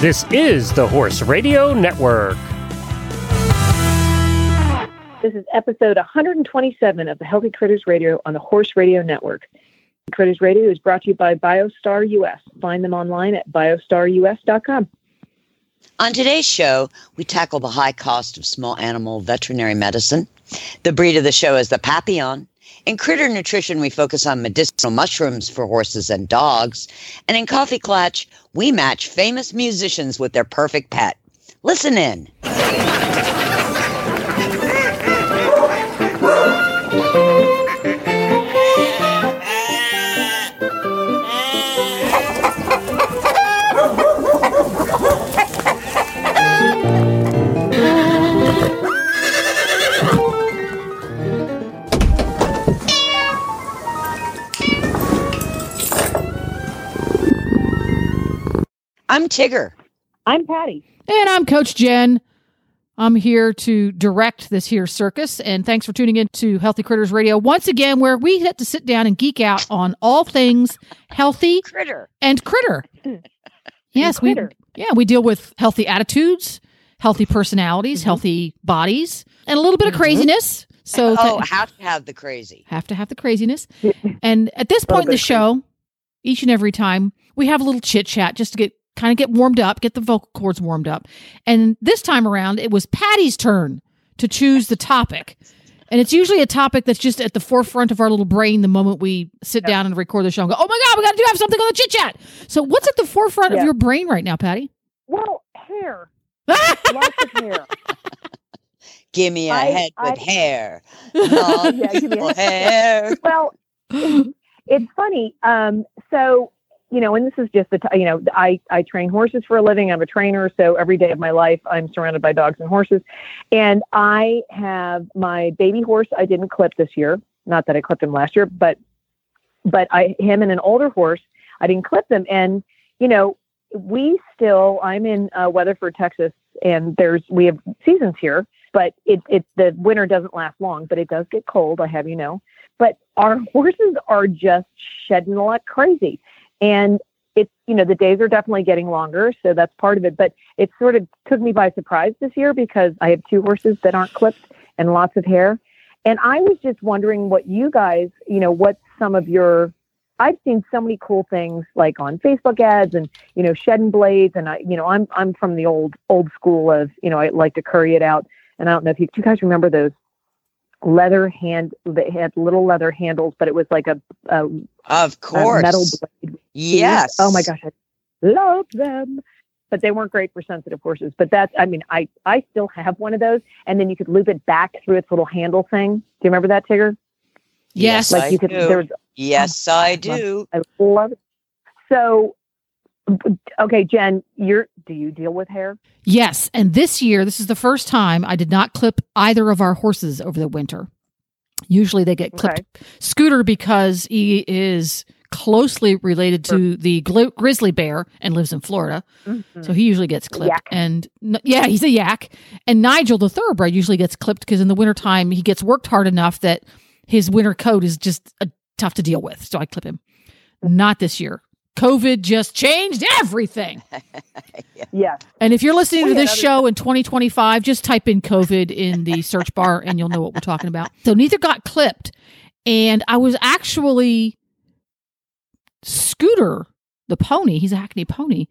This is the Horse Radio Network. This is episode 127 of the Healthy Critters Radio on the Horse Radio Network. Critters Radio is brought to you by BioStar US. Find them online at biostarus.com. On today's show, we tackle the high cost of small animal veterinary medicine. The breed of the show is the Papillon. In critter nutrition, we focus on medicinal mushrooms for horses and dogs. And in Coffee Clutch, we match famous musicians with their perfect pet. Listen in. I'm Tigger. I'm Patty. And I'm Coach Jen. I'm here to direct this here circus. And thanks for tuning in to Healthy Critters Radio once again, where we get to sit down and geek out on all things healthy Critter. and critter. yes, critter. we yeah we deal with healthy attitudes, healthy personalities, mm-hmm. healthy bodies, and a little bit of mm-hmm. craziness. So oh, th- have to have the crazy. have to have the craziness. and at this point in the show, each and every time we have a little chit chat just to get kind of get warmed up, get the vocal cords warmed up. And this time around, it was Patty's turn to choose the topic. And it's usually a topic that's just at the forefront of our little brain the moment we sit down and record the show and go, oh my God, we got to do have something on the chit chat. So, what's at the forefront Yeah. of your brain right now, Patty? Well, hair. Lots of hair. Give me a I- head with I- hair. Long Yeah, give me a- hair. Well, it's funny. Um, so, you know, and this is just the, t- you know, I, I train horses for a living. I'm a trainer. So every day of my life, I'm surrounded by dogs and horses. And I have my baby horse. I didn't clip this year. Not that I clipped him last year, but, but I, him and an older horse, I didn't clip them. And, you know, we still, I'm in uh, Weatherford, Texas, and there's, we have seasons here, but it, it, the winter doesn't last long, but it does get cold. I have you know but our horses are just shedding like crazy and it's you know the days are definitely getting longer so that's part of it. But it sort of took me by surprise this year because i have two horses that aren't clipped and lots of hair. And i was just wondering what you guys you know what some of your i've seen so many cool things like on facebook ads and you know shedding blades. And i you know i'm i'm from the old old school of you know i like to curry it out. And i don't know if you, you guys remember those leather hand they had little leather handles but it was like a, a, Of a course. metal blade Yes. oh my gosh i love them but they weren't great for sensitive horses but that's i mean i i still have one of those and then you could loop it back through its little handle thing do you remember that tigger Yes. like I you could do. there was Yes, Oh, I I do. i love it so okay jen you're do you deal with hair Yes. And this year, this is the first time I did not clip either of our horses over the winter. Usually they get clipped. Scooter, because he is closely related to the gli- grizzly bear and lives in Florida. So he usually gets clipped. Yak. And yeah, he's a yak. And Nigel, the thoroughbred, usually gets clipped because in the wintertime he gets worked hard enough that his winter coat is just uh, tough to deal with. So I clip him. Not this year. COVID just changed everything. Yeah. And if you're listening to this show in 2025, just type in COVID in the search bar and you'll know what we're talking about. So neither got clipped. And I was actually Scooter, the pony, he's a Hackney pony,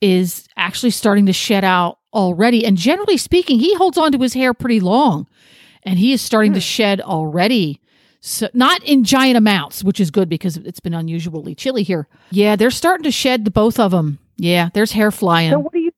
is actually starting to shed out already. And generally speaking, he holds on to his hair pretty long and he is starting to shed already. So not in giant amounts, which is good because it's been unusually chilly here. Yeah, they're starting to shed the both of them. Yeah, there's hair flying. So what do you?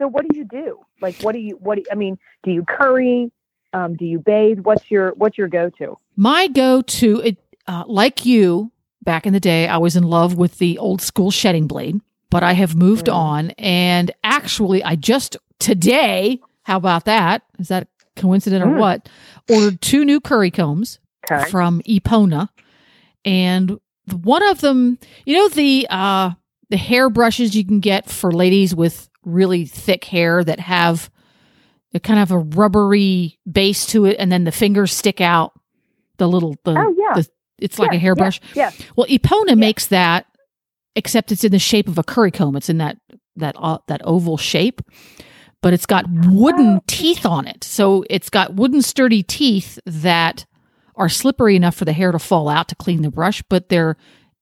So what do you do? Like, what do you? What do you, I mean? Do you curry? Um, do you bathe? What's your What's your go to? My go to, it, uh, like you, back in the day, I was in love with the old school shedding blade, but I have moved Mm. on. And actually, I just today, how about that? Is that coincident or Mm. what? Ordered two new curry combs Okay. from Epona. And one of them, you know, the, uh, the hair brushes you can get for ladies with really thick hair that have a kind of a rubbery base to it, and then the fingers stick out. The little, the, Oh yeah. the it's like a hairbrush. Yeah. Well, Epona makes that, except it's in the shape of a curry comb. It's in that that uh, that oval shape, but it's got wooden teeth on it. So it's got wooden sturdy teeth that are slippery enough for the hair to fall out to clean the brush, but they're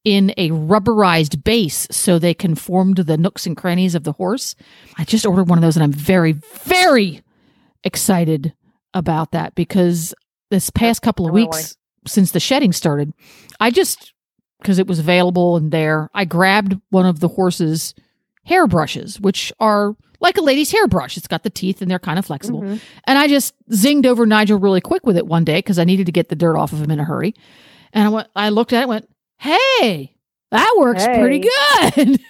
in a rubberized base so they conform to the nooks and crannies of the horse. I just ordered one of those and I'm very, very excited about that because this past couple of weeks since the shedding started, I just, because it was available and there, I grabbed one of the horse's hair brushes, which are like a lady's hairbrush. It's got the teeth and they're kind of flexible. Mhm. And I just zinged over Nigel really quick with it one day because I needed to get the dirt off of him in a hurry. And I went, I looked at it, and went, "Hey, that works pretty good."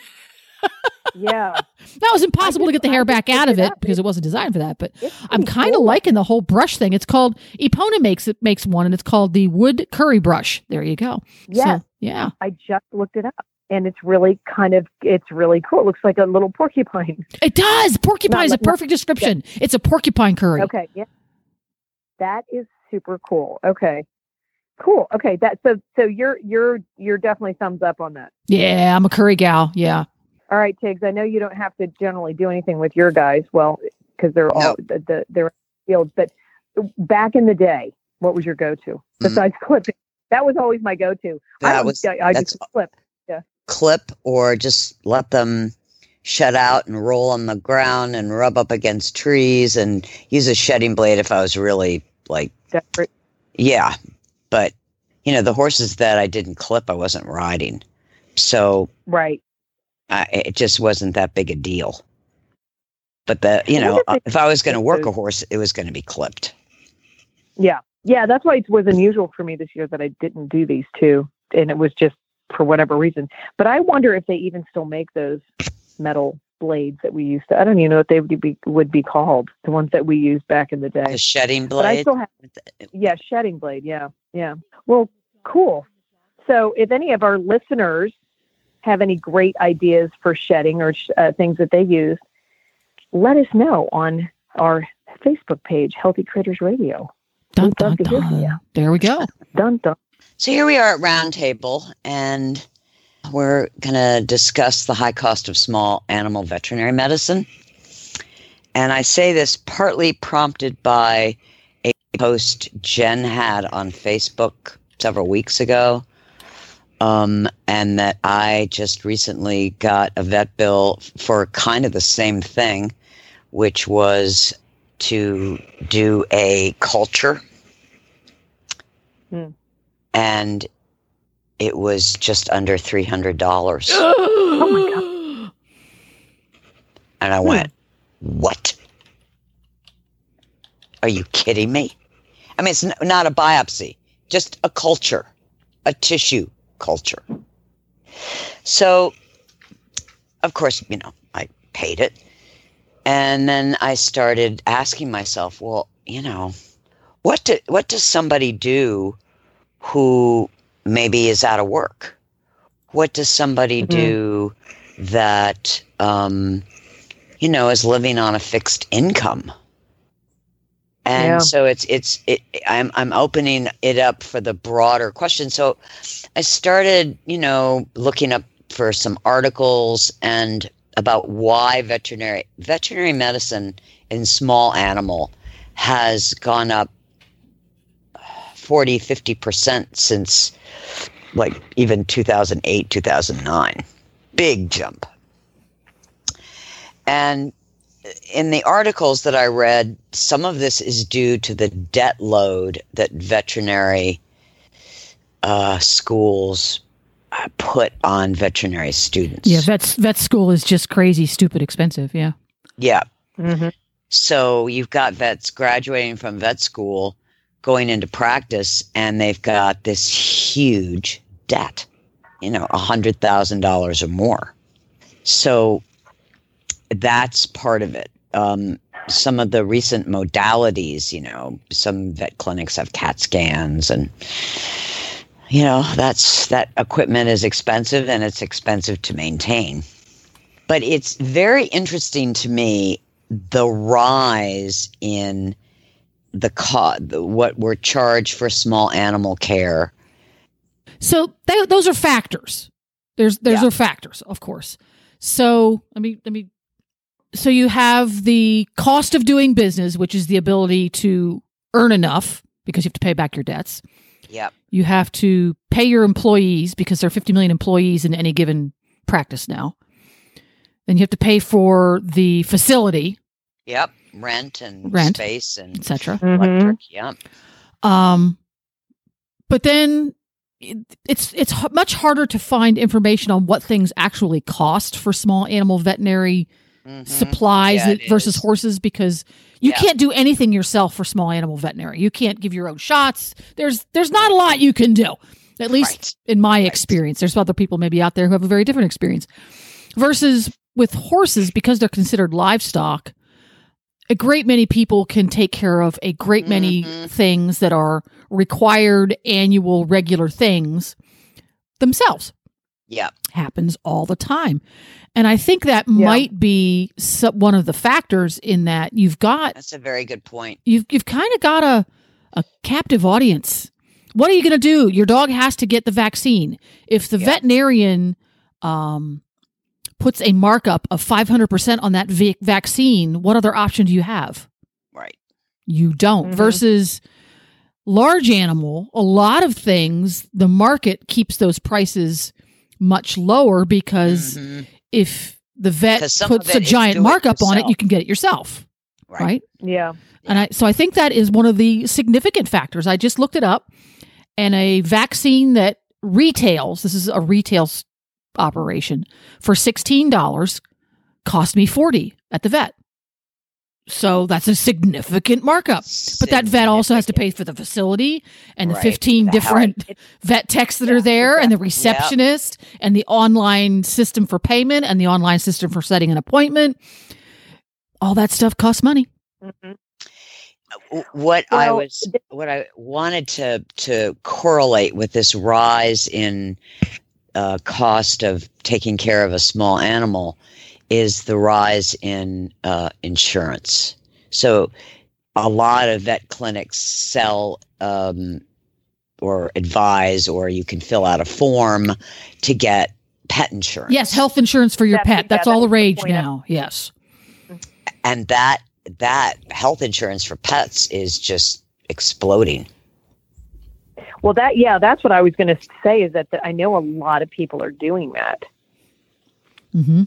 Yeah. that was impossible to get the hair back out of it up. because it wasn't designed for that. But It's I'm kind of cool. liking the whole brush thing. It's called Epona makes it makes one, and it's called the Wood Curry Brush. There you go. Yes. So, yeah. I just looked it up and it's really kind of it's really cool. It looks like a little porcupine. It does. Porcupine is a Not- not- perfect description. It's a porcupine curry. Okay. Yeah. That is super cool. Okay. Cool. Okay. That so so you're you're you're definitely thumbs up on that. Yeah, I'm a curry gal. Yeah. All right, Tiggs. I know you don't have to generally do anything with your guys, well, because they're all the, the they're fields. But back in the day, what was your go-to mm-hmm. besides clipping? That was always my go-to. I That would- was I, I just clip. Yeah. clip or just let them shut out and roll on the ground and rub up against trees and use a shedding blade if I was really like Desperate. yeah. But you know the horses that I didn't clip, I wasn't riding, so Right. I, it just wasn't that big a deal. But the you know if I was going to work a horse, it was going to be clipped. Yeah. Yeah. That's why it was unusual for me this year that I didn't do these two, and it was just for whatever reason. But I wonder if they even still make those metal blades that we used to. I don't even know what they would be would be called. The ones that we used back in the day. The shedding But I still have. Yeah, shedding blade. Yeah, yeah. Well, cool. So, if any of our listeners have any great ideas for shedding or sh- uh, things that they use, let us know on our Facebook page, Healthy Critters Radio. Dun, dun, love to hear from dun. you. There we go. Dun dun. So here we are at Roundtable, and we're going to discuss the high cost of small animal veterinary medicine. And I say this partly prompted by a post Jen had on Facebook several weeks ago, um, and that I just recently got a vet bill for kind of the same thing, which was to do a culture. Hmm. And it was just under $300. oh my god. And I went, What? Are you kidding me? I mean, it's n- not a biopsy, just a culture, a tissue culture. So, of course, you know, I paid it. And then I started asking myself, well, you know, what do, what does somebody do who maybe is out of work? What does somebody Mhm. do that um, you know is living on a fixed income? And Yeah. so it's it's it, I'm I'm opening it up for the broader question. So I started, you know, looking up for some articles and about why veterinary veterinary medicine in small animal has gone up 40 50% since like even 2008 2009 big jump and in the articles that i read some of this is due to the debt load that veterinary uh, schools uh, put on veterinary students Yeah, vet vet school is just crazy, stupid, expensive. Yeah. yeah Mm-hmm. So you've got vets graduating from vet school, going into practice, and they've got this huge debt, you know, a hundred thousand dollars or more. So that's part of it. Um, some of the recent modalities, you know, some vet clinics have CAT scans and you know, that's that equipment is expensive and it's expensive to maintain. But it's very interesting to me the rise in the co- the, what we're charged for small animal care. So th- those are factors. There's there's Yeah. are factors, of course. So let me let me so you have the cost of doing business, which is the ability to earn enough because you have to pay back your debts. Yep. You have to pay your employees because there are 50 million employees in any given practice now. Then you have to pay for the facility, Yep. Rent and Rent. space and etc. Mhm. electric. Yep. Um, but then it- it's it's much harder to find information on what things actually cost for small animal veterinary Mhm. supplies Yeah, versus is. horses because you Yeah. can't do anything yourself for small animal veterinary. You can't give your own shots. There's there's not a lot you can do. At least Right. in my Right. experience. There's other people maybe out there who have a very different experience. Versus with horses because they're considered livestock, a great many people can take care of a great many Mhm. things that are required annual regular things themselves Yep. happens all the time. And I think that Yeah. might be one of the factors in that you've got That's a very good point. you've you've kind of got a a captive audience. What are you going to do? Your dog has to get the vaccine. If the Yeah. veterinarian um, puts a markup of 500% on that vac- vaccine, what other option do you have? Right. You don't. Mhm. Versus large animal, a lot of things, the market keeps those prices much lower because Mhm. if the vet puts a giant do it markup on it, you can get it yourself, Right. right? Yeah. And I so I think that is one of the significant factors. I just looked it up, and a vaccine that retails this is a retail operation for sixteen dollars cost me forty at the vet. So that's a significant markup. But that vet also has to pay for the facility and the Right. 15 The different Right. vet techs that Yeah, are there and the exactly. receptionist and the online system for payment and the online system for setting an appointment. All that stuff costs money. Mhm. W- what I was what I wanted to to correlate with this rise in uh, cost of taking care of a small animal is the rise in uh, insurance. So a lot of vet clinics sell um, or advise, or you can fill out a form to get pet insurance. Yes, health insurance for your That's- pet. yeah, That's all the was the rage of- now. Yes. and that that health insurance for pets is just exploding. Well, that yeah, that's what I was going to say. Is that the, I know a lot of people are doing that, Mm-hmm.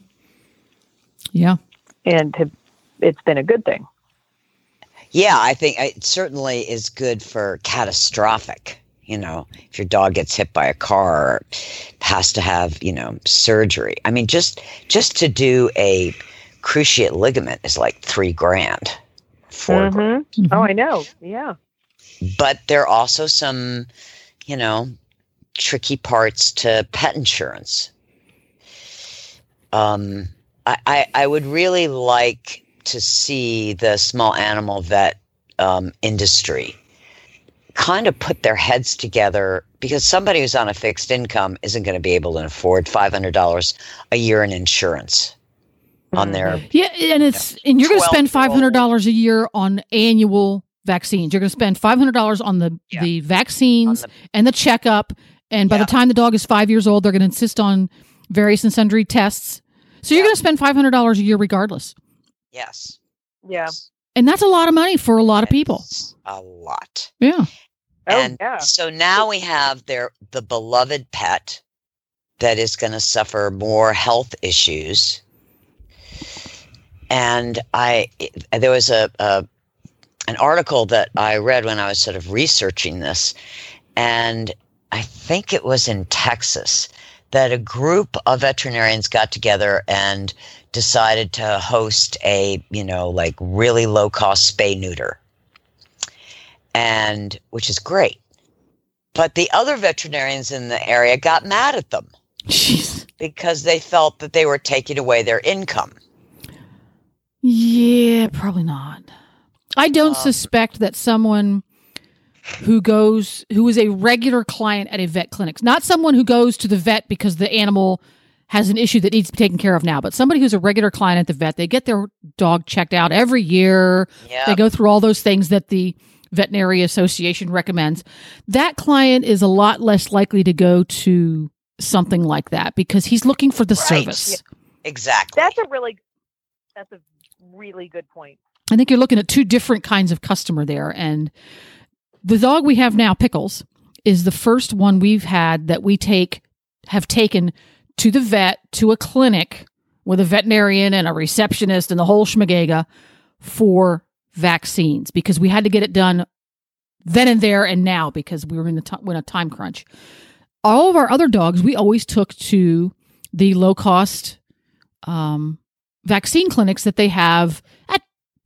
Yeah. and to, it's been a good thing. Yeah, I think it certainly is good for catastrophic. You know, if your dog gets hit by a car or has to have, you know, surgery. I mean, just just to do a cruciate ligament is like three grand, 4 grand. Mhm. Mhm. Oh, I know. Yeah. But there are also some, you know, tricky parts to pet insurance. Um, I, I, I would really like to see the small animal vet um, industry kind of put their heads together because somebody who's on a fixed income isn't going to be able to afford $500 a year in insurance on their Yeah, and it's and you're going to spend $500 a year on annual vaccines. You're going to spend five hundred dollars on the Yeah. the vaccines the and the checkup. And by Yeah. the time the dog is five years old, they're going to insist on various and sundry tests. So you're Yeah. going to spend five hundred dollars a year regardless, yes. Yeah. and that's a lot of money for a lot of people. A lot. Yeah, Oh, and yeah. so now we have their the beloved pet that is going to suffer more health issues. And I there was a, a an article that I read when I was sort of researching this, and I think it was in Texas that a group of veterinarians got together and decided to host a you know like really low cost spay neuter and which is great. But the other veterinarians in the area got mad at them jeez. because they felt that they were taking away their income. Yeah, probably not. I don't Um, suspect that someone who goes who is a regular client at a vet clinic, not someone who goes to the vet because the animal has an issue that needs to be taken care of now, but somebody who's a regular client at the vet, they get their dog checked out every year. Yeah. They go through all those things that the veterinary association recommends. That client is a lot less likely to go to something like that because he's looking for the Right. service. exactly. That's a really that's a really good point. I think you're looking at two different kinds of customer there. And the dog we have now, Pickles, is the first one we've had that we take have taken to the vet to a clinic with a veterinarian and a receptionist and the whole schmagega for vaccines because we had to get it done then and there and now because we were in, the t- in a time crunch. All of our other dogs we always took to the low cost um, vaccine clinics that they have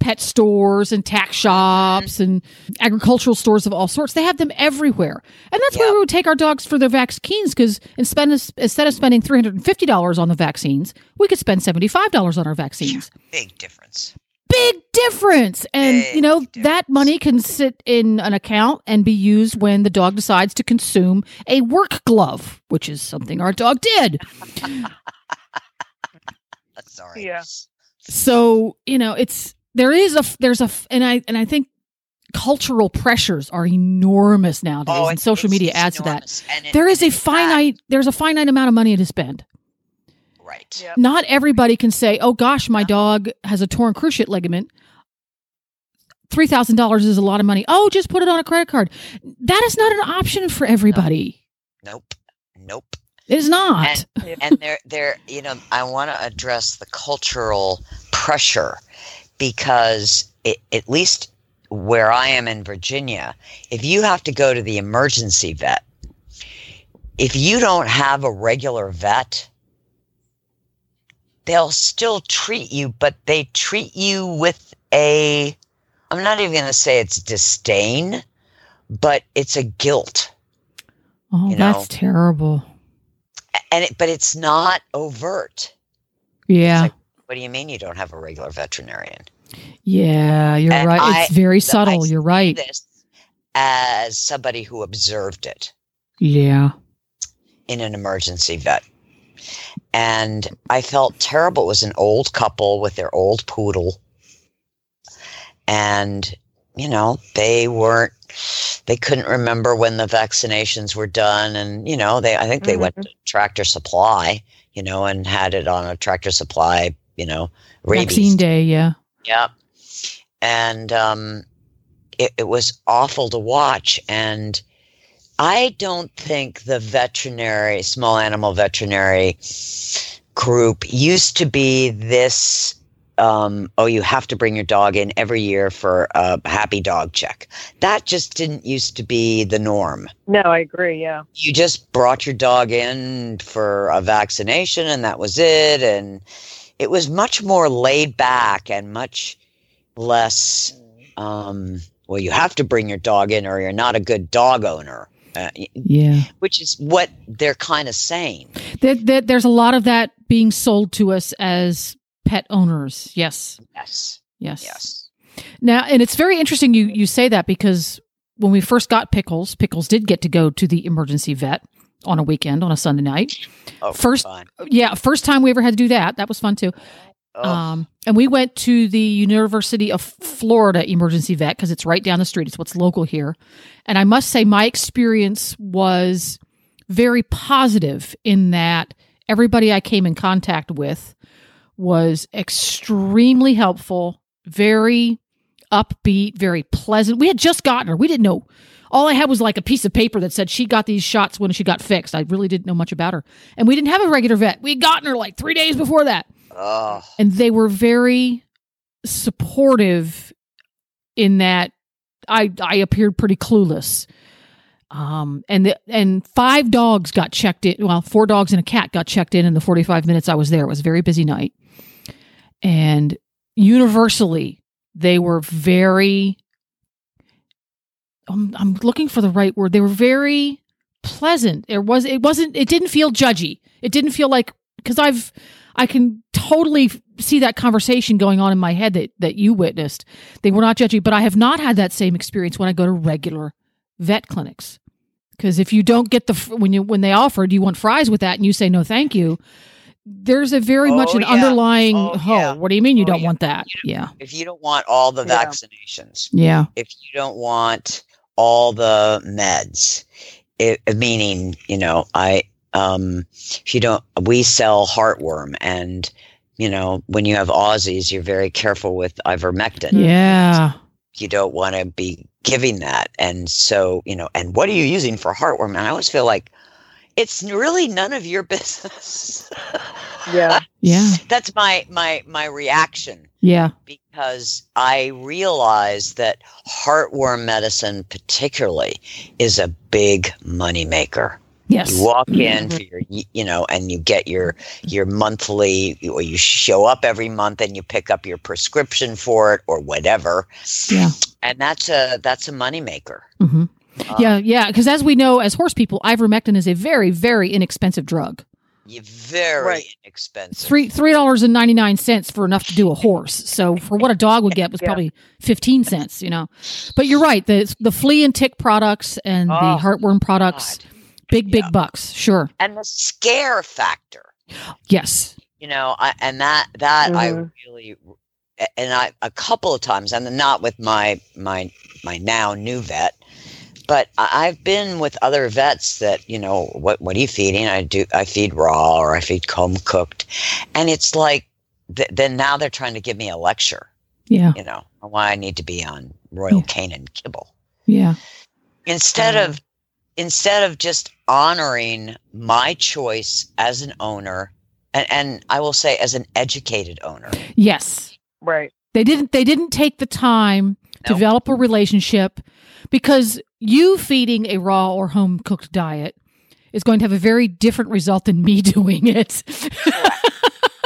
pet stores and tack shops mm-hmm. and agricultural stores of all sorts. They have them everywhere. And that's where Yep. we would take our dogs for their vaccines because instead of, instead of spending $350 on the vaccines, we could spend $75 on our vaccines. Big difference. Big difference. And, you know, Big that money can sit in an account and be used when the dog decides to consume a work glove, which is something our dog did. Sorry. Yeah. so you know it's there is a there's a and i and i think cultural pressures are enormous nowadays oh, and Oh, it's- social media it's adds to that. And it- there is a in fact- finite there's a finite amount of money to spend right. Yeah. not everybody can say oh gosh my No. dog has a torn cruciate ligament $3000 is a lot of money oh just put it on a credit card that is not an option for everybody Nope. Nope. it is not and there there you know i want to address the cultural pressure because it, at least where i am in virginia if you have to go to the emergency vet if you don't have a regular vet they'll still treat you but they treat you with a i'm not even going to say it's disdain but it's a guilt. Oh you know. that's terrible and it, but it's not overt. Yeah. like- what do you mean you don't have a regular veterinarian? yeah you're And right I- it's very subtle see you're right This as somebody who observed it yeah in an emergency vet. And I felt terrible. It was an old couple with their old poodle. And, you know, they weren't, they couldn't remember when the vaccinations were done. And, you know, they, I think they went mm-hmm. to Tractor Supply, you know, and had it on a Tractor Supply, you know, rabies vaccine day yeah Yeah. And um, it, it was awful to watch. And I don't think the veterinary, small animal veterinary group used to be this. Um, oh, you have to bring your dog in every year for a happy dog check. That just didn't used to be the norm No, I agree. Yeah. you just brought your dog in for a vaccination and that was it and it was much more laid back and much less um, well you have to bring your dog in or you're not a good dog owner. Uh, yeah. which is what they're kind of saying. There, there, there's a lot of that being sold to us as pet owners. Yes. Yes. Yes. Yes. Now and it's very interesting you you say that because when we first got pickles pickles did get to go to the emergency vet on a weekend on a sunday night oh First- fun. yeah first time we ever had to do that that was fun too oh, Um, and we went to the University of Florida emergency vet because it's right down the street. It's what's local here. And I must say, my experience was very positive in that everybody I came in contact with was extremely helpful, very upbeat, very pleasant. We had just gotten her. We didn't know. All I had was like a piece of paper that said she got these shots when she got fixed. I really didn't know much about her. And we didn't have a regular vet. We had gotten her like three days before that oh and they were very supportive in that I I appeared pretty clueless. Um and the, and five dogs got checked in. Well, four dogs and a cat got checked in in the 45 minutes I was there. It was a very busy night. And universally they were very I'm, I'm looking for the right word. They were very pleasant. It was it wasn't it didn't feel judgy. It didn't feel like cuz I've I can totally see that conversation going on in my head that that you witnessed. They were not judgy, but I have not had that same experience when I go to regular vet clinics. Because if you don't get the when you when they offer, do you want fries with that, and you say no, thank you. There's a very much Oh, an yeah. underlying. Oh, Oh, yeah. what do you mean you Oh, don't yeah. want that? You Yeah, if you don't want all the vaccinations yeah, if you don't want all the meds, it, meaning, you know, I, um, if you don't, we sell heartworm and you know, when you have Aussies, you're very careful with ivermectin. Yeah. You don't want to be giving that. And so, you know, and what are you using for heartworm? And I always feel like it's really none of your business. Yeah. Yeah. That's my my my reaction Yeah. because I realize that heartworm medicine particularly is a big money maker. Yes. You walk in for your, you know, and you get your your monthly, or you show up every month and you pick up your prescription for it or whatever, Yeah. and that's a that's a money maker. hmm Uh, Yeah. Yeah. Because as we know, as horse people, ivermectin is a very, very inexpensive drug. You very Right. It's inexpensive. three three dollars and ninety nine cents for enough to do a horse. So for what a dog would get was Yeah. probably fifteen cents. You know, but you're right. The the flea and tick products and Oh, the heartworm products, God. big big Yeah. bucks. Sure. and the scare factor. Yes. you know I, and that that i Mhm. really and i a couple of times and not with my my my now new vet but I- i've been with other vets that you know what what are you feeding i do i feed raw or i feed home cooked and it's like th- then now they're trying to give me a lecture Yeah. you know why i need to be on royal canin kibble Yeah. instead Mhm. of instead of just honoring my choice as an owner and, and i will say as an educated owner Yes. Right. They didn't they didn't take the time to Nope. develop a relationship because you feeding a raw or home cooked diet is going to have a very different result than me doing it.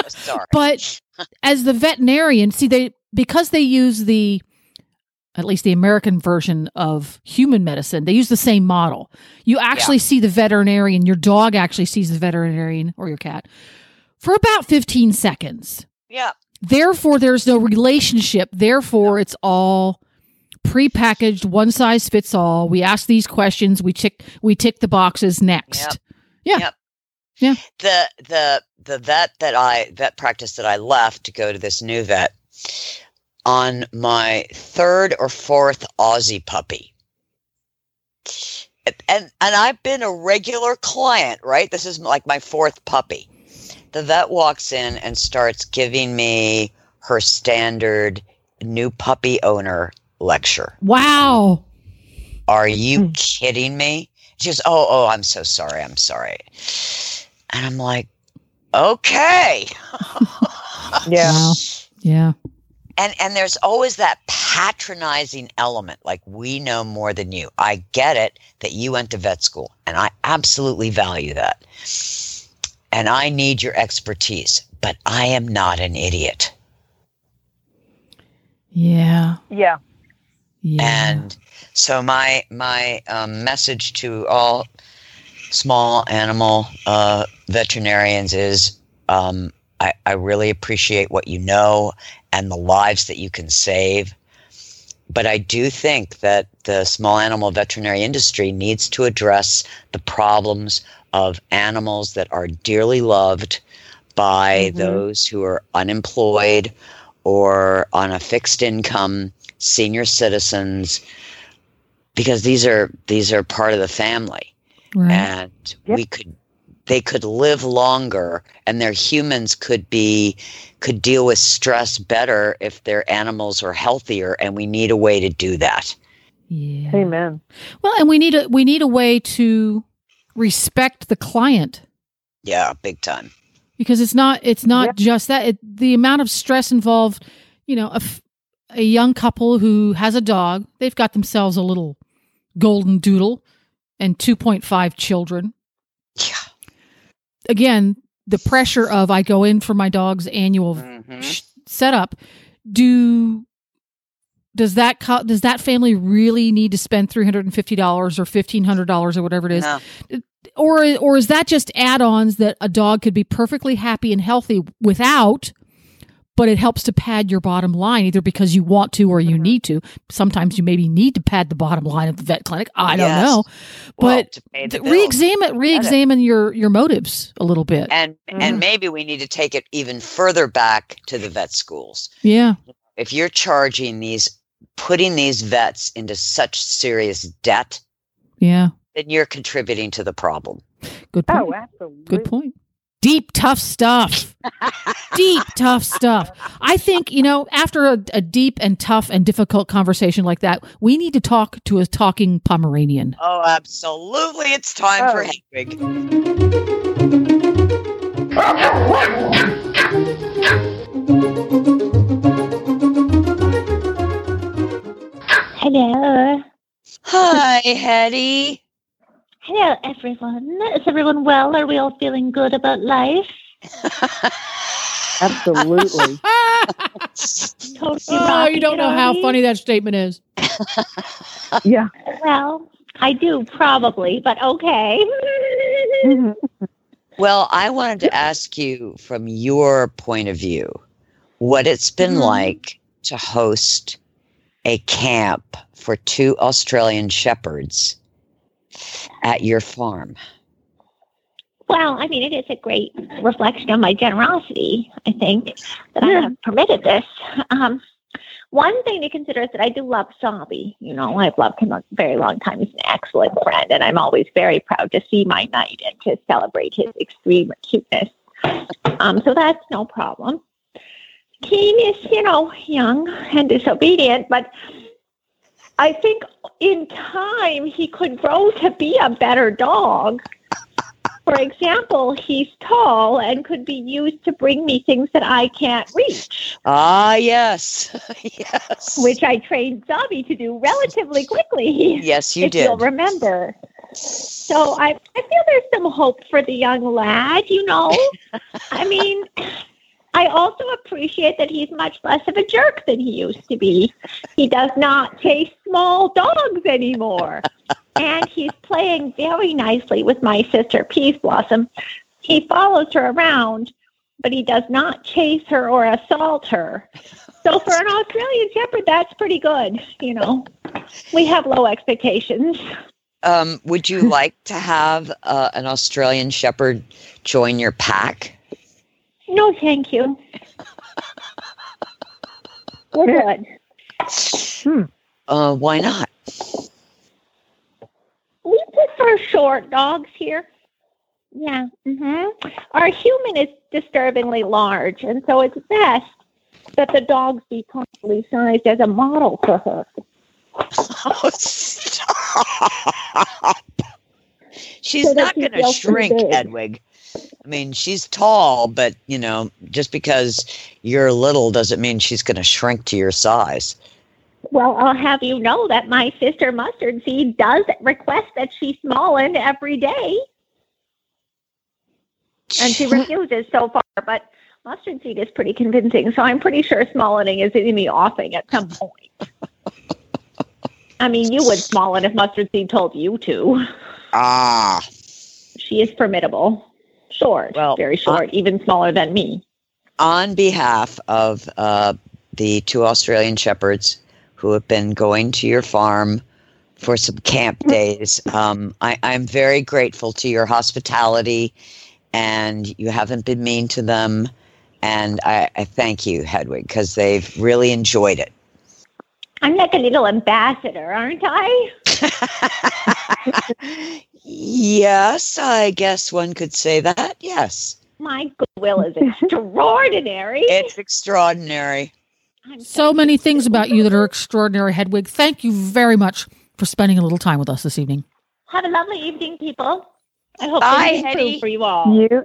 sorry but as the veterinarian, see they because they use the at least the American version of human medicine, they use the same model. You actually see the veterinarian, your dog actually sees the veterinarian or your cat for about 15 seconds. yeah Therefore, there's no relationship. Therefore, it's all prepackaged, one size fits all. We ask these questions, we tick we tick the boxes next. Yeah. Yeah. The the the vet that I vet practice that I left to go to this new vet on my third or fourth Aussie puppy. And and I've been a regular client, right? This is like my fourth puppy. The vet walks in and starts giving me her standard new puppy owner lecture. Wow. Are you Hmm. kidding me? She goes, Oh, oh, I'm so sorry. I'm sorry. And I'm like, Okay. Yeah. Wow. Yeah. And and there's always that patronizing element, like we know more than you. I get it that you went to vet school, and I absolutely value that. And I need your expertise, but I am not an idiot. Yeah. Yeah. Yeah. And so my my um, message to all small animal uh, veterinarians is um, I, I really appreciate what you know and the lives that you can save. But I do think that the small animal veterinary industry needs to address the problems of animals that are dearly loved by Mhm. those who are unemployed or on a fixed income, senior citizens, because these are these are part of the family right. and Yep. we could they could live longer and their humans could be could deal with stress better if their animals are healthier and we need a way to do that yeah. Amen. Well, and we need a we need a way to respect the client yeah big time because it's not it's not Yeah. just that it, the amount of stress involved you know a, f- a young couple who has a dog. They've got themselves a little golden doodle and 2.5 children. Yeah. Again the pressure of i go in for my dog's annual Mhm. sh- setup. Do does that co- does that family really need to spend $350 or $1500 or whatever it is? No. or or is that just add-ons that a dog could be perfectly happy and healthy without but it helps to pad your bottom line either because you want to or you Mhm. need to. Sometimes you maybe need to pad the bottom line of the vet clinic. I don't Yes. know. But to pay the th- bills. re-examine re-examine your your motives a little bit. And Mhm. and maybe we need to take it even further back to the vet schools. Yeah. If you're charging these putting these vets into such serious debt yeah. then you're contributing to the problem. Good point. Oh, absolutely. good point deep, tough stuff. deep, tough stuff. I think, you know, after a, a, deep and tough and difficult conversation like that, we need to talk to a talking Pomeranian. Oh, absolutely. It's time oh. for Hedwig. Hello. Hi, Hetty. Hello, everyone. Is everyone well? Are we all feeling good about life? Absolutely. totally oh, you don't know how funny that statement is. yeah. Well, I do probably, but okay. well, I wanted to ask you from your point of view what it's been mm-hmm. like to host a camp for two Australian shepherds at your farm? Well, I mean, it is a great reflection of my generosity, I think, that yeah. I have permitted this. Um, one thing to consider is that I do love Sobby. You know, I've loved him a very long time. He's an excellent friend, and I'm always very proud to see my knight and to celebrate his extreme cuteness. Um, so that's no problem. Keen is, you know, young and disobedient, but I think in time he could grow to be a better dog. For example, he's tall and could be used to bring me things that I can't reach. Ah, yes. yes. Which I trained Sobby to do relatively quickly. Yes, you did. You'll remember. So I, I feel there's some hope for the young lad, you know. I mean, I also appreciate that he's much less of a jerk than he used to be. He does not chase small dogs anymore. and he's playing very nicely with my sister, Peace Blossom. He follows her around, but he does not chase her or assault her. So for an Australian Shepherd, that's pretty good. You know, we have low expectations. Um, would you like to have uh, an Australian Shepherd join your pack? No, thank you. We're good. Hmm. Uh, why not? We prefer short dogs here. Yeah. Mm-hmm. Our human is disturbingly large, and so it's best that the dogs be properly sized as a model for her. Oh, stop. She's so not going to shrink, Hedwig. I mean, she's tall, but you know, just because you're little doesn't mean she's going to shrink to your size. Well, I'll have you know that my sister Mustard Seed does request that she smallen every day. And she refuses so far, but Mustard Seed is pretty convincing, so I'm pretty sure smallening is in the offing at some point. I mean, you would smallen if Mustard Seed told you to. Ah. She is formidable short, well, very short, on, even smaller than me. On behalf of uh, the two Australian shepherds who have been going to your farm for some camp days, um, I, I'm very grateful to your hospitality, and you haven't been mean to them. And I, I thank you, Hedwig, because they've really enjoyed it. I'm like a little ambassador, aren't I? Yes, I guess one could say that. Yes. My goodwill is extraordinary. It's extraordinary. So many things about you that are extraordinary, Hedwig. Thank you very much for spending a little time with us this evening. Have a lovely evening, people. I hope Bye, things for you all. You.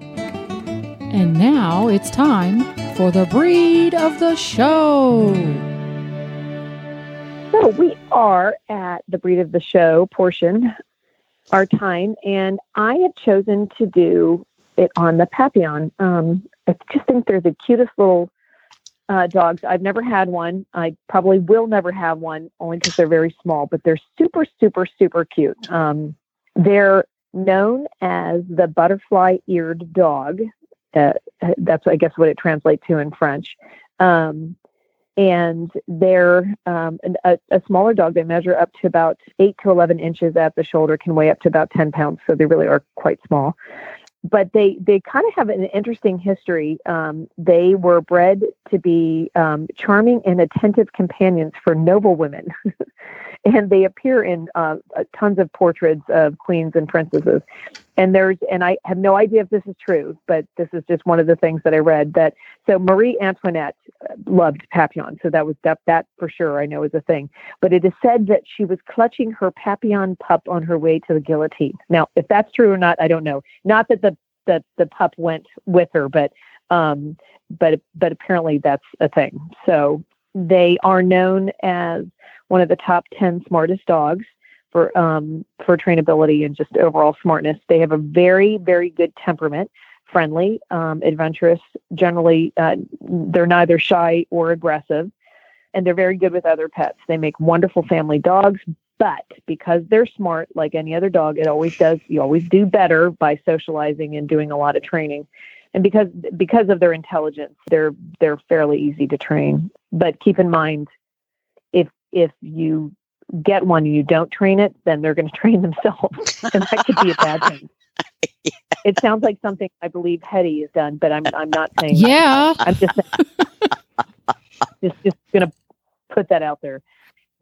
and now it's time for the breed of the show. So we are at the breed of the show portion, our time, and I have chosen to do it on the Papillon. Um, I just think they're the cutest little uh, dogs. I've never had one. I probably will never have one, only because they're very small. But they're super, super, super cute. Um, they're known as the butterfly-eared dog. Uh, that's, I guess, what it translates to in French. Um, and they're um, a, a, smaller dog. They measure up to about eight to eleven inches at the shoulder, can weigh up to about ten pounds, so they really are quite small. But they they kind of have an interesting history. Um, they were bred to be um, charming and attentive companions for noble women, and they appear in uh, uh, tons of portraits of queens and princesses. And there's, and I have no idea if this is true, but this is just one of the things that I read that. So Marie Antoinette uh, loved Papillon, so that was that, that for sure I know is a thing. But it is said that she was clutching her Papillon pup on her way to the guillotine. Now, if that's true or not, I don't know. Not that the the the pup went with her, but um, but but apparently that's a thing. So they are known as one of the top 10 smartest dogs for um, for trainability and just overall smartness. They have a very very good temperament, friendly, um, adventurous. Generally, uh, they're neither shy or aggressive, and they're very good with other pets. They make wonderful family dogs. But because they're smart, like any other dog, it always does. You always do better by socializing and doing a lot of training and because because of their intelligence they're they're fairly easy to train but keep in mind if if you get one and you don't train it then they're going to train themselves and that could be a bad thing yeah. it sounds like something i believe hetty has done but i'm i'm not saying yeah i'm just just just going to put that out there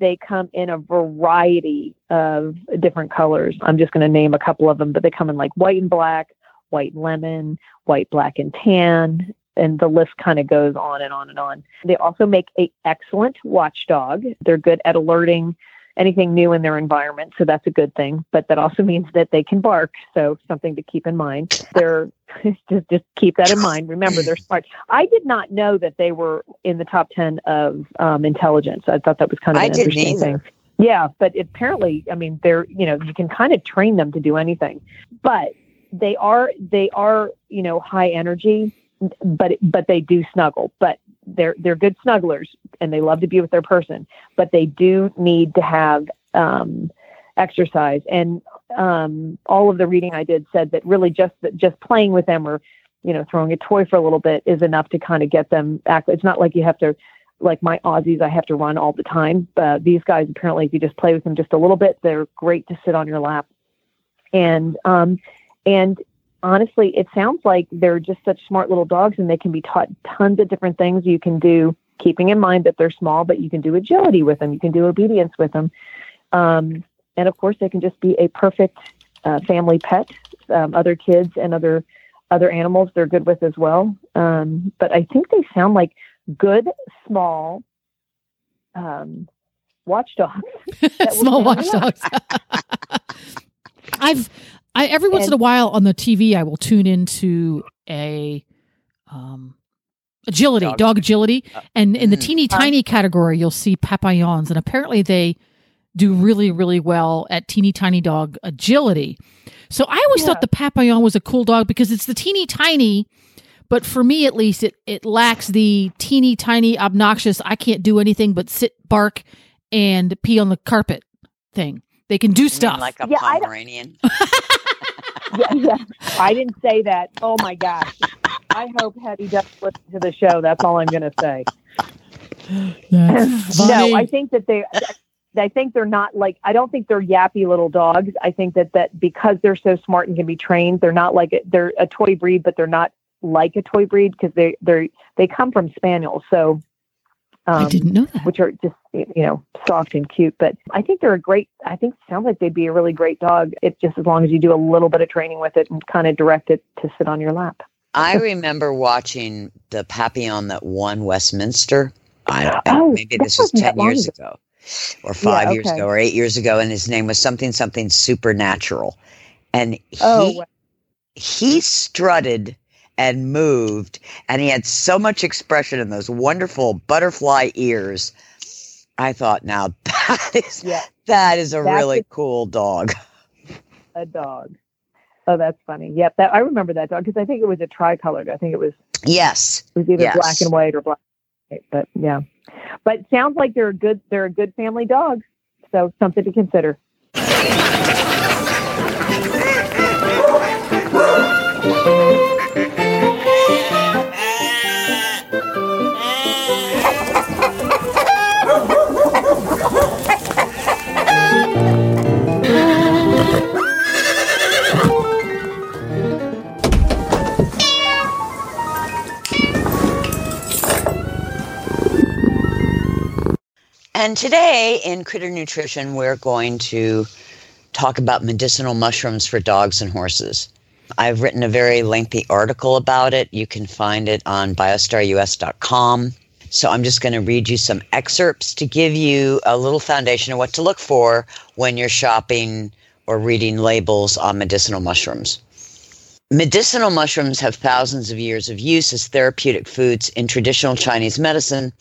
they come in a variety of different colors. I'm just going to name a couple of them, but they come in like white and black, white lemon, white, black, and tan. And the list kind of goes on and on and on. They also make a excellent watchdog. They're good at alerting anything new in their environment, so that's a good thing. But that also means that they can bark, so something to keep in mind. They're just just keep that in mind. Remember, they're smart. I did not know that they were in the top ten of um, intelligence. I thought that was kind of an interesting thing. Yeah, but apparently, I mean, they're you know you can kind of train them to do anything, but they are they are you know high energy, but but they do snuggle. But they're they're good snugglers and they love to be with their person. But they do need to have um, exercise. And um, all of the reading I did said that really just just playing with them or you know throwing a toy for a little bit is enough to kind of get them active. It's not like you have to like my Aussies, I have to run all the time. But these guys, apparently, if you just play with them just a little bit, they're great to sit on your lap. And um, and honestly, it sounds like they're just such smart little dogs and they can be taught tons of different things you can do, keeping in mind that they're small, but you can do agility with them, you can do obedience with them. Um, and of course, they can just be a perfect uh, family pet. Um, other kids and other other animals they're good with as well. Um, but I think they sound like good small um, watchdogs. small watchdogs. I've I every once and, in a while on the TV I will tune into a um agility, dog, dog agility, uh, and in the mm. teeny tiny category you'll see papillons and apparently they do really really well at teeny tiny dog agility. So I always yeah. thought the papillon was a cool dog because it's the teeny tiny but for me at least it it lacks the teeny tiny obnoxious I can't do anything but sit bark and pee on the carpet thing. They can do stuff like a yeah, Pomeranian. yeah, yeah. I didn't say that. Oh my gosh. I hope Hetty does listen to the show. That's all I'm going to say. no, I think that they. I think they're not like I don't think they're yappy little dogs. I think that that because they're so smart and can be trained, they're not like they're a toy breed, but they're not like a toy breed because they they they come from spaniels. So um, I didn't know that. Which are just you know soft and cute, but I think they're a great. I think sounds like they'd be a really great dog. If just as long as you do a little bit of training with it and kind of direct it to sit on your lap. I remember watching the Papillon that won Westminster. I, oh, maybe this was ten years ago. ago, or five yeah, okay. years ago, or eight years ago, and his name was something something supernatural, and he oh, he strutted and moved, and he had so much expression in those wonderful butterfly ears. I thought, now that is yeah. that is a that's really a, cool dog. A dog. Oh, that's funny. Yep, that I remember that dog because I think it was a tricolored. I think it was yes, it was either yes. black and white or black. White, but yeah, but sounds like they're a good they're a good family dog. So something to consider. And today in Critter Nutrition, we're going to talk about medicinal mushrooms for dogs and horses. I've written a very lengthy article about it. You can find it on biostarus.com. So I'm just going to read you some excerpts to give you a little foundation of what to look for when you're shopping or reading labels on medicinal mushrooms. Medicinal mushrooms have thousands of years of use as therapeutic foods in traditional Chinese medicine,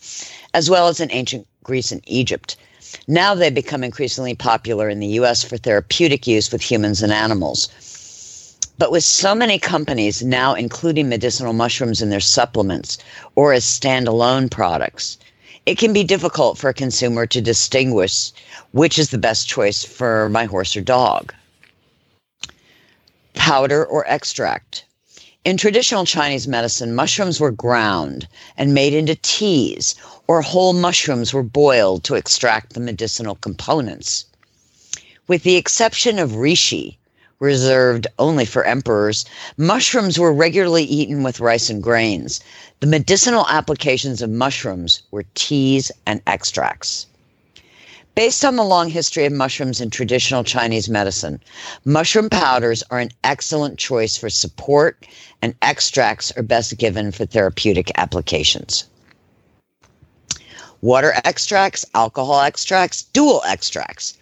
as well as in ancient Greece and Egypt. Now they become increasingly popular in the US for therapeutic use with humans and animals. But with so many companies now including medicinal mushrooms in their supplements or as standalone products, it can be difficult for a consumer to distinguish which is the best choice for my horse or dog. Powder or extract. In traditional Chinese medicine, mushrooms were ground and made into teas, or whole mushrooms were boiled to extract the medicinal components. With the exception of reishi, reserved only for emperors, mushrooms were regularly eaten with rice and grains. The medicinal applications of mushrooms were teas and extracts. Based on the long history of mushrooms in traditional Chinese medicine, mushroom powders are an excellent choice for support, and extracts are best given for therapeutic applications. Water extracts, alcohol extracts, dual extracts.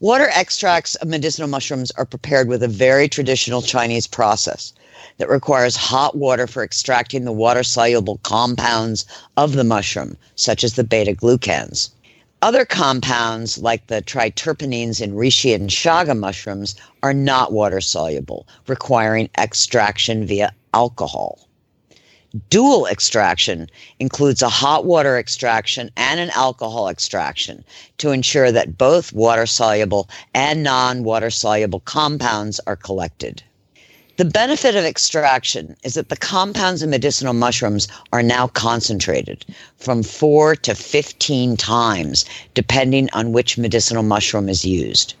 Water extracts of medicinal mushrooms are prepared with a very traditional Chinese process that requires hot water for extracting the water soluble compounds of the mushroom, such as the beta glucans. Other compounds, like the triterpenes in reishi and chaga mushrooms, are not water soluble, requiring extraction via alcohol. Dual extraction includes a hot water extraction and an alcohol extraction to ensure that both water soluble and non water soluble compounds are collected. The benefit of extraction is that the compounds in medicinal mushrooms are now concentrated from 4 to 15 times, depending on which medicinal mushroom is used.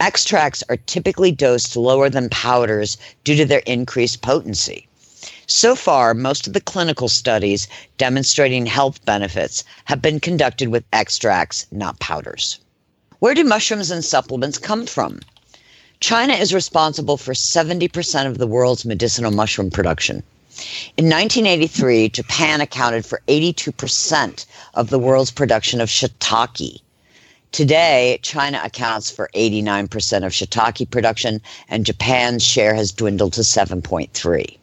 Extracts are typically dosed lower than powders due to their increased potency. So far, most of the clinical studies demonstrating health benefits have been conducted with extracts, not powders. Where do mushrooms and supplements come from? China is responsible for 70% of the world's medicinal mushroom production. In 1983, Japan accounted for 82% of the world's production of shiitake. Today, China accounts for 89% of shiitake production, and Japan's share has dwindled to 7.3.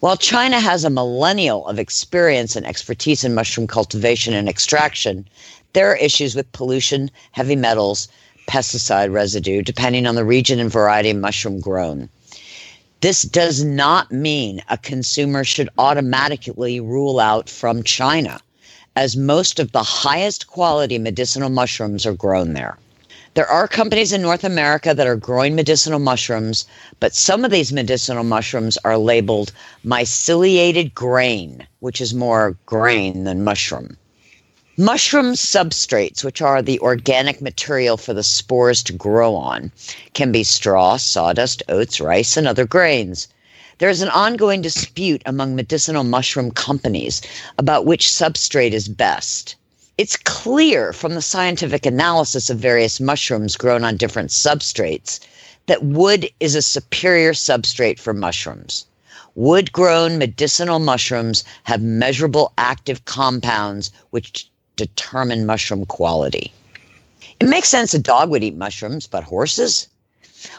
While China has a millennial of experience and expertise in mushroom cultivation and extraction, there are issues with pollution, heavy metals, pesticide residue, depending on the region and variety of mushroom grown. This does not mean a consumer should automatically rule out from China, as most of the highest quality medicinal mushrooms are grown there. There are companies in North America that are growing medicinal mushrooms, but some of these medicinal mushrooms are labeled myceliated grain, which is more grain than mushroom. Mushroom substrates, which are the organic material for the spores to grow on, can be straw, sawdust, oats, rice, and other grains. There is an ongoing dispute among medicinal mushroom companies about which substrate is best. It's clear from the scientific analysis of various mushrooms grown on different substrates that wood is a superior substrate for mushrooms. Wood grown medicinal mushrooms have measurable active compounds which determine mushroom quality. It makes sense a dog would eat mushrooms, but horses?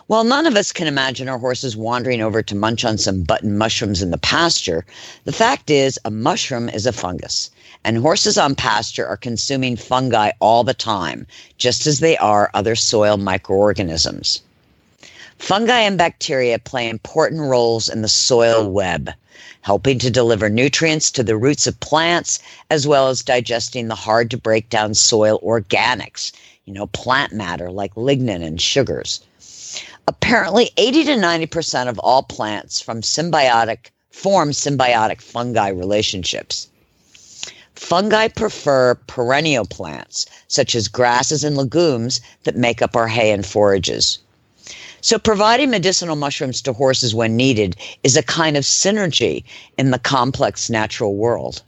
While none of us can imagine our horses wandering over to munch on some button mushrooms in the pasture, the fact is a mushroom is a fungus, and horses on pasture are consuming fungi all the time, just as they are other soil microorganisms. Fungi and bacteria play important roles in the soil web, helping to deliver nutrients to the roots of plants, as well as digesting the hard to break down soil organics, you know, plant matter like lignin and sugars. Apparently, 80 to 90% of all plants from symbiotic form symbiotic fungi relationships. Fungi prefer perennial plants, such as grasses and legumes that make up our hay and forages. So, providing medicinal mushrooms to horses when needed is a kind of synergy in the complex natural world.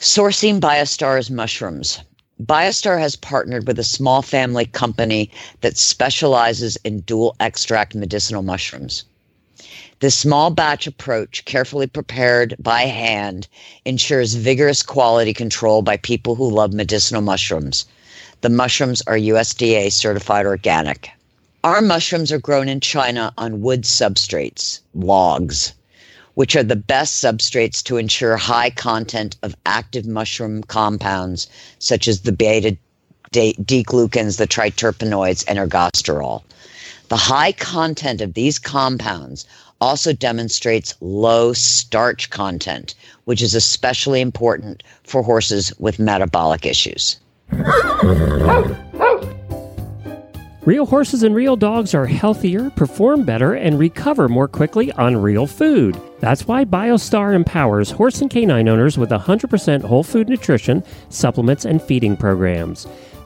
Sourcing Biostar's mushrooms. BioStar has partnered with a small family company that specializes in dual extract medicinal mushrooms. This small batch approach, carefully prepared by hand, ensures vigorous quality control by people who love medicinal mushrooms. The mushrooms are USDA certified organic. Our mushrooms are grown in China on wood substrates, logs, which are the best substrates to ensure high content of active mushroom compounds such as the beta glucans, the triterpenoids, and ergosterol. The high content of these compounds also demonstrates low starch content, which is especially important for horses with metabolic issues. Real horses and real dogs are healthier, perform better, and recover more quickly on real food. That's why BioStar empowers horse and canine owners with 100% whole food nutrition, supplements, and feeding programs.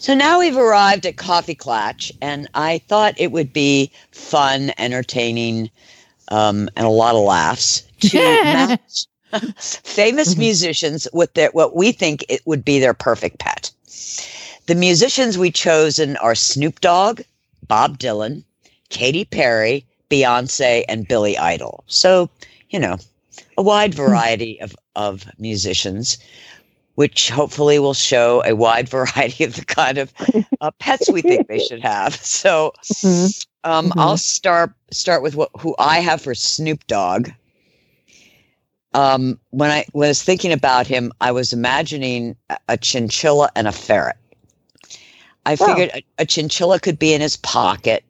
So now we've arrived at Coffee Klatch, and I thought it would be fun, entertaining, um, and a lot of laughs to match famous musicians with their what we think it would be their perfect pet. The musicians we chosen are Snoop Dogg, Bob Dylan, Katy Perry, Beyonce, and Billy Idol. So, you know, a wide variety of, of musicians which hopefully will show a wide variety of the kind of uh, pets we think they should have. So mm-hmm. Um, mm-hmm. I'll start start with what who I have for Snoop Dogg. Um, when I was thinking about him, I was imagining a, a chinchilla and a ferret. I oh. figured a, a, chinchilla could be in his pocket,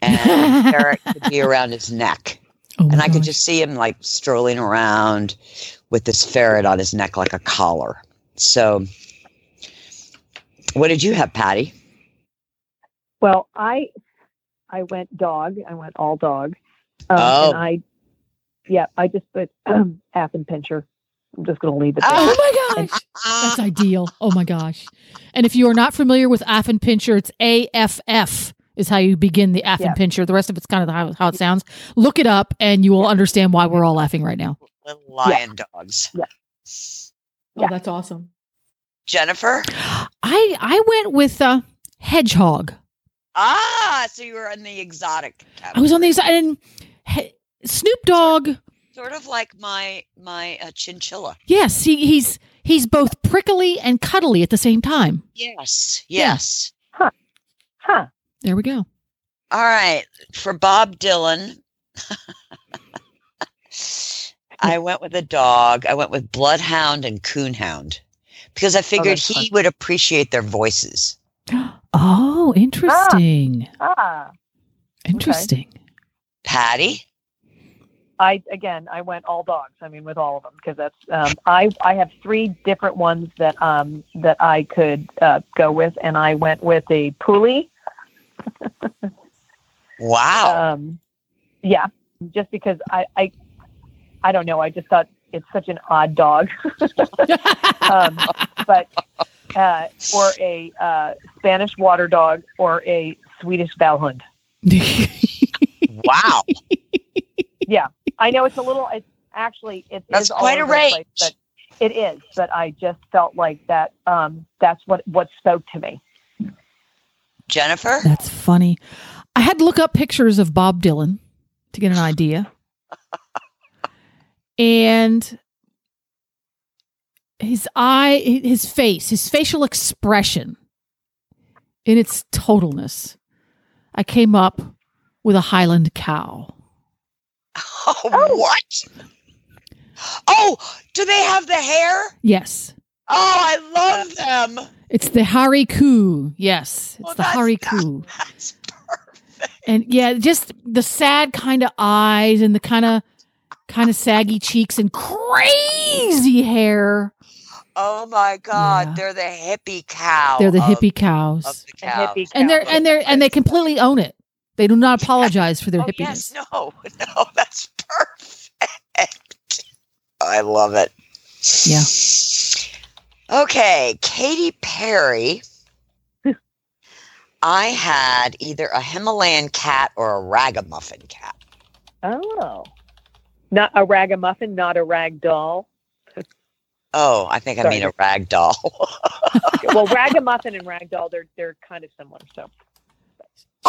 and a ferret could be around his neck. Oh and I gosh. could just see him like strolling around with this ferret on his neck like a collar. So, what did you have, Patty? Well, I I went dog. I went all dog. Um, oh. And I, yeah, I just put um, Affenpinscher. I'm just going to leave it. There. Oh my gosh, that's ideal. Oh my gosh! And if you are not familiar with Affenpinscher, it's A F F is how you begin the Affenpinscher. Yeah. The rest of it's kind of how, how it sounds. Look it up, and you will understand why we're all laughing right now. Little lion yeah. dogs. Yeah. Oh, that's awesome. Jennifer? I I went with uh, hedgehog. Ah, so you were on the exotic. Category. I was on the exotic. And he, Snoop Dogg. Sort of, sort of like my my uh, chinchilla. Yes, he, he's he's both prickly and cuddly at the same time. Yes, yes. Yeah. Huh. Huh. There we go. All right, for Bob Dylan. I went with a dog. I went with Bloodhound and Coonhound because I oh, figured oh, he would appreciate their voices. Oh, interesting. Ah, ah. interesting. Okay. Patty. I again, I went all dogs. I mean, with all of them because that's um, I I have three different ones that um that I could uh, go with, and I went with a Puli. wow. Um, yeah, just because I I I don't know. I just thought it's such an odd dog. um, but uh, or a uh, Spanish water dog or a Swedish Vallhund. wow. yeah, I know it's a little. It's actually it That's quite a range. Place, but it is, but I just felt like that. Um, that's what what spoke to me. Jennifer, that's funny. I had to look up pictures of Bob Dylan to get an idea and his eye, his face, his facial expression in its totalness. I came up with a Highland cow. Oh, what? Oh, do they have the hair? Yes. Oh, I love them. It's the hairy coo. Yes, it's Oh, the hairy coo. That's And yeah, just the sad kind of eyes and the kind of kind of saggy cheeks and crazy hair. Oh my God, Yeah. they're the hippie cow. They're the of- hippie of cows. the A cow. hippie And they're and they're and they completely own it. They do not apologize for their oh, hippiness. yes, no, no, that's perfect. I love it. Yeah. Okay, Katy Perry. I had either a Himalayan cat or a ragamuffin cat. Oh, not a ragamuffin, not a rag doll. Oh, I think I mean a rag doll. well, ragamuffin and rag doll, they're they're kind of similar. So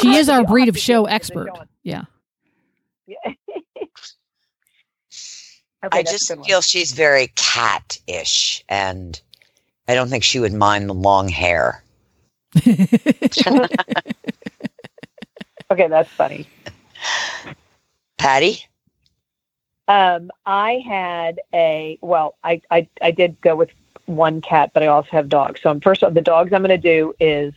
She is our breed of show give it a expert. Yeah. Yeah. Okay, I just feel she's very cat-ish, and I don't think she would mind the long hair. okay, that's funny. Patty? Um, I had a well, I, I I did go with one cat, but I also have dogs. So I'm first of the dogs I'm going to do is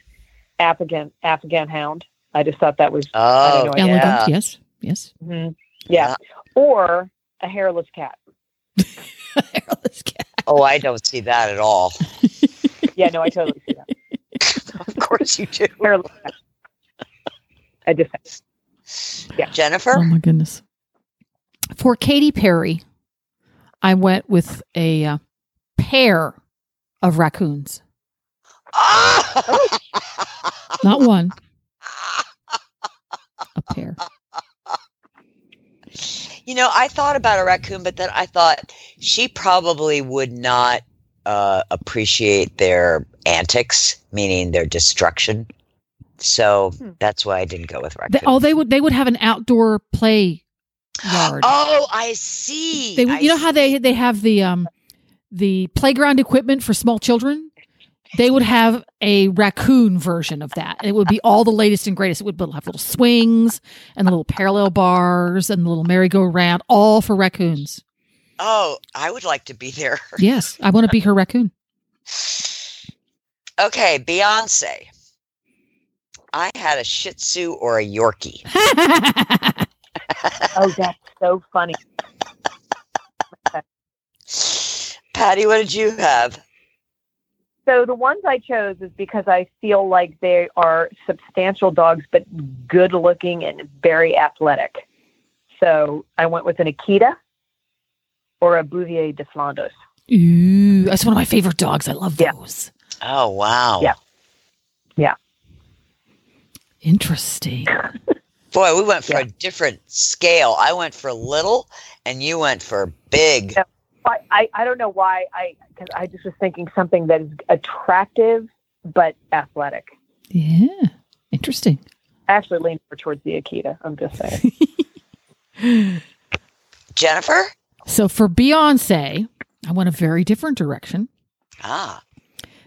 Afghan Afghan Hound. I just thought that was Oh, know, Elegant. yeah. Yes. Yes. mhm. yeah, or a hairless cat. Hairless cat. Oh, I don't see that at all. Yeah, no, I totally see that. Of course you do. Hairless cat. I just yeah, Jennifer? Oh my goodness. For Katy Perry, I went with a uh, pair of raccoons. Ah! Not one, a pair. You know, I thought about a raccoon, but then I thought she probably would not uh, appreciate their antics, meaning their destruction. So Hmm. that's why I didn't go with They, oh, they would they would have an outdoor play yard. Oh, I see. they would, I you know how they they have the um the playground equipment for small children. They would have a raccoon version of that. It would be all the latest and greatest. It would have little swings and the little parallel bars and the little merry-go-round, all for raccoons. Oh, I would like to be there. Yes, I want to be her raccoon. Okay, Beyonce. I had a Shih Tzu or a Yorkie. oh, that's so funny. Patty, what did you have? So the ones I chose is because I feel like they are substantial dogs, but good looking and very athletic. So I went with an Akita or a Bouvier de Flanders. Ooh, that's one of my favorite dogs. I love Yeah. those. Oh, wow. Yeah. Yeah. Interesting. Boy, we went for Yeah. a different scale. I went for little, and you went for big. Yeah. I, I, I don't know why I because I just was thinking something that is attractive but athletic. Yeah, interesting. I actually lean more towards the Akita. I'm just saying. Jennifer? So for Beyonce, I went a very different direction. Ah,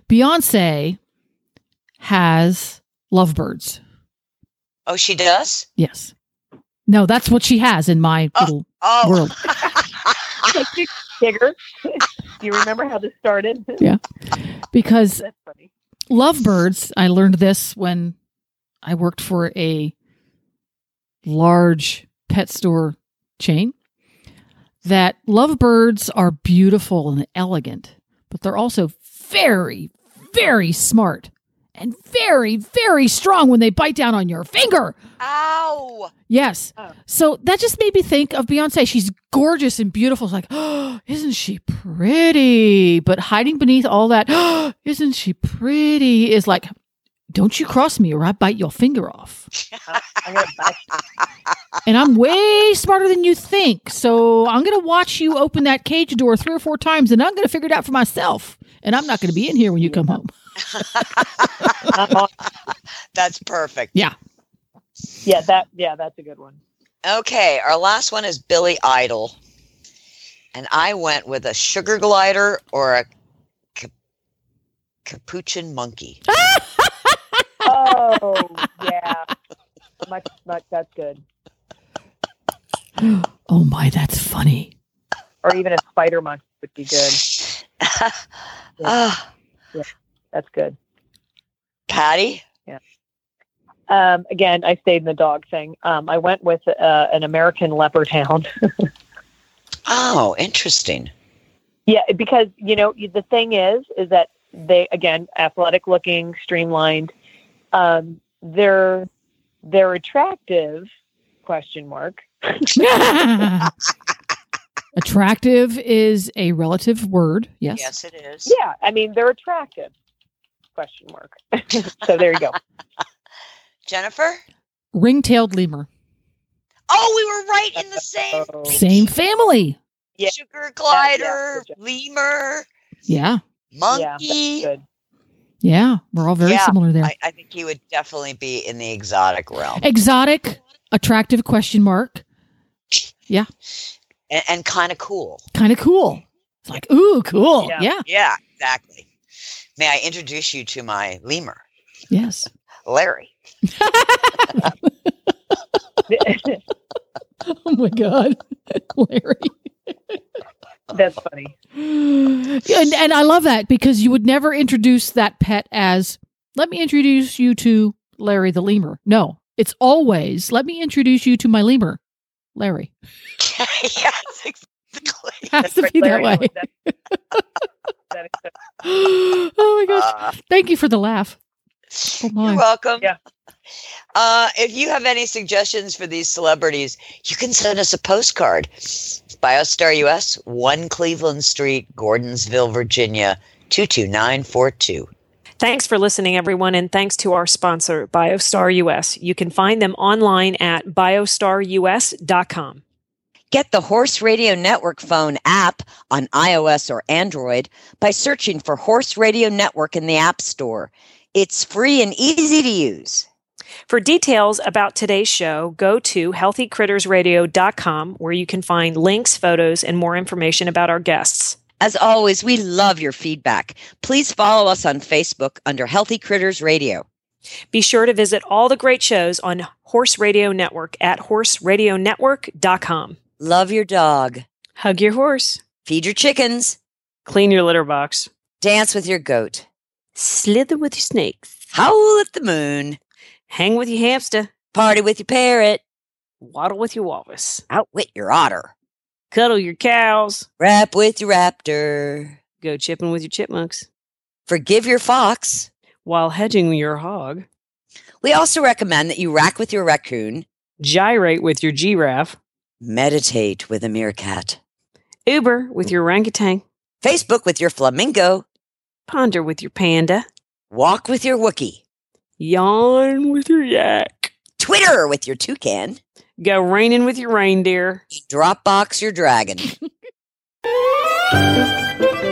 Beyonce has lovebirds. Oh, she does. Yes. No, that's what she has in my Oh. little Oh, world. Tigger, do you remember how this started? Yeah. Because That's funny. lovebirds, I learned this when I worked for a large pet store chain that lovebirds are beautiful and elegant, but they're also very, very smart and very, very strong when they bite down on your finger. ow! Yes. Oh. So that just made me think of Beyonce. She's gorgeous and beautiful. It's like, oh, isn't she pretty? But hiding beneath all that, oh, isn't she pretty? Is like, don't you cross me or I bite your finger off. I'm gonna back And I'm way smarter than you think. So I'm going to watch you open that cage door three or four times and I'm going to figure it out for myself. And I'm not going to be in here when you come home. I'm on- That's perfect. Yeah. yeah, that yeah, that's a good one. Okay, our last one is Billy Idol. And I went with a sugar glider or a cap- capuchin monkey. Oh yeah, much, much. That's good. oh my, that's funny. Or even a spider monkey would be good. Ah, That's good. Patty? Yeah. Um, again, I stayed in the dog thing. Um, I went with uh, an American leopard hound. Oh, interesting. yeah, because you know the thing is, is that they again athletic looking, streamlined. Um, they're they're attractive? Question mark. Attractive is a relative word. Yes. Yes, it is. Yeah, I mean they're attractive? Question mark. so there you go. Jennifer? Ring-tailed lemur. Oh, we were right in the same Oh, Same family. Yeah. sugar glider, yeah. lemur, Yeah. yeah, monkey. that's good. Yeah. We're all very Yeah, similar there. I, I think he would definitely be in the exotic realm Exotic, attractive question mark. Yeah. And, and kind of cool. Kind of cool. It's like, ooh, cool. Yeah. yeah. Yeah, exactly. May I introduce you to my lemur, Yes. Larry? Oh my God. Larry. that's funny. and, and I love that because you would never introduce that pet as, let me introduce you to Larry the lemur. No, it's always, let me introduce you to my lemur, Larry. yes, exactly. Has to be that Larry, way. that- that is so- oh my gosh. Uh, Thank you for the laugh. Oh my. You're welcome. Yeah. Uh, if you have any suggestions for these celebrities, you can send us a postcard. Biostar US, 1 Cleveland Street, Gordonsville, Virginia, 22942. Thanks for listening, everyone, and thanks to our sponsor, BioStar US. You can find them online at biostarus.com. Get the Horse Radio Network phone app on iOS or Android by searching for Horse Radio Network in the App Store. It's free and easy to use. For details about today's show, go to healthycrittersradio.com where you can find links, photos, and more information about our guests. As always, we love your feedback. Please follow us on Facebook under Healthy Critters Radio. Be sure to visit all the great shows on Horse Radio Network at horseradionetwork.com. Love your dog. Hug your horse, Feed your chickens. clean your litter box, Dance with your goat. slither with your snakes, Howl at the moon. hang with your hamster, Party with your parrot. waddle with your walrus, Outwit your otter. cuddle your cows, Rap with your raptor. go chipping with your chipmunks, Forgive your fox. while hedging your hog, We also recommend that you rack with your raccoon. gyrate with your giraffe, Meditate with a meerkat. Uber with mm. your orangutan, Facebook with your flamingo. ponder with your panda, Walk with your Wookie. yawn with your yak, Twitter with your toucan. go raining with your reindeer. Dropbox your dragon.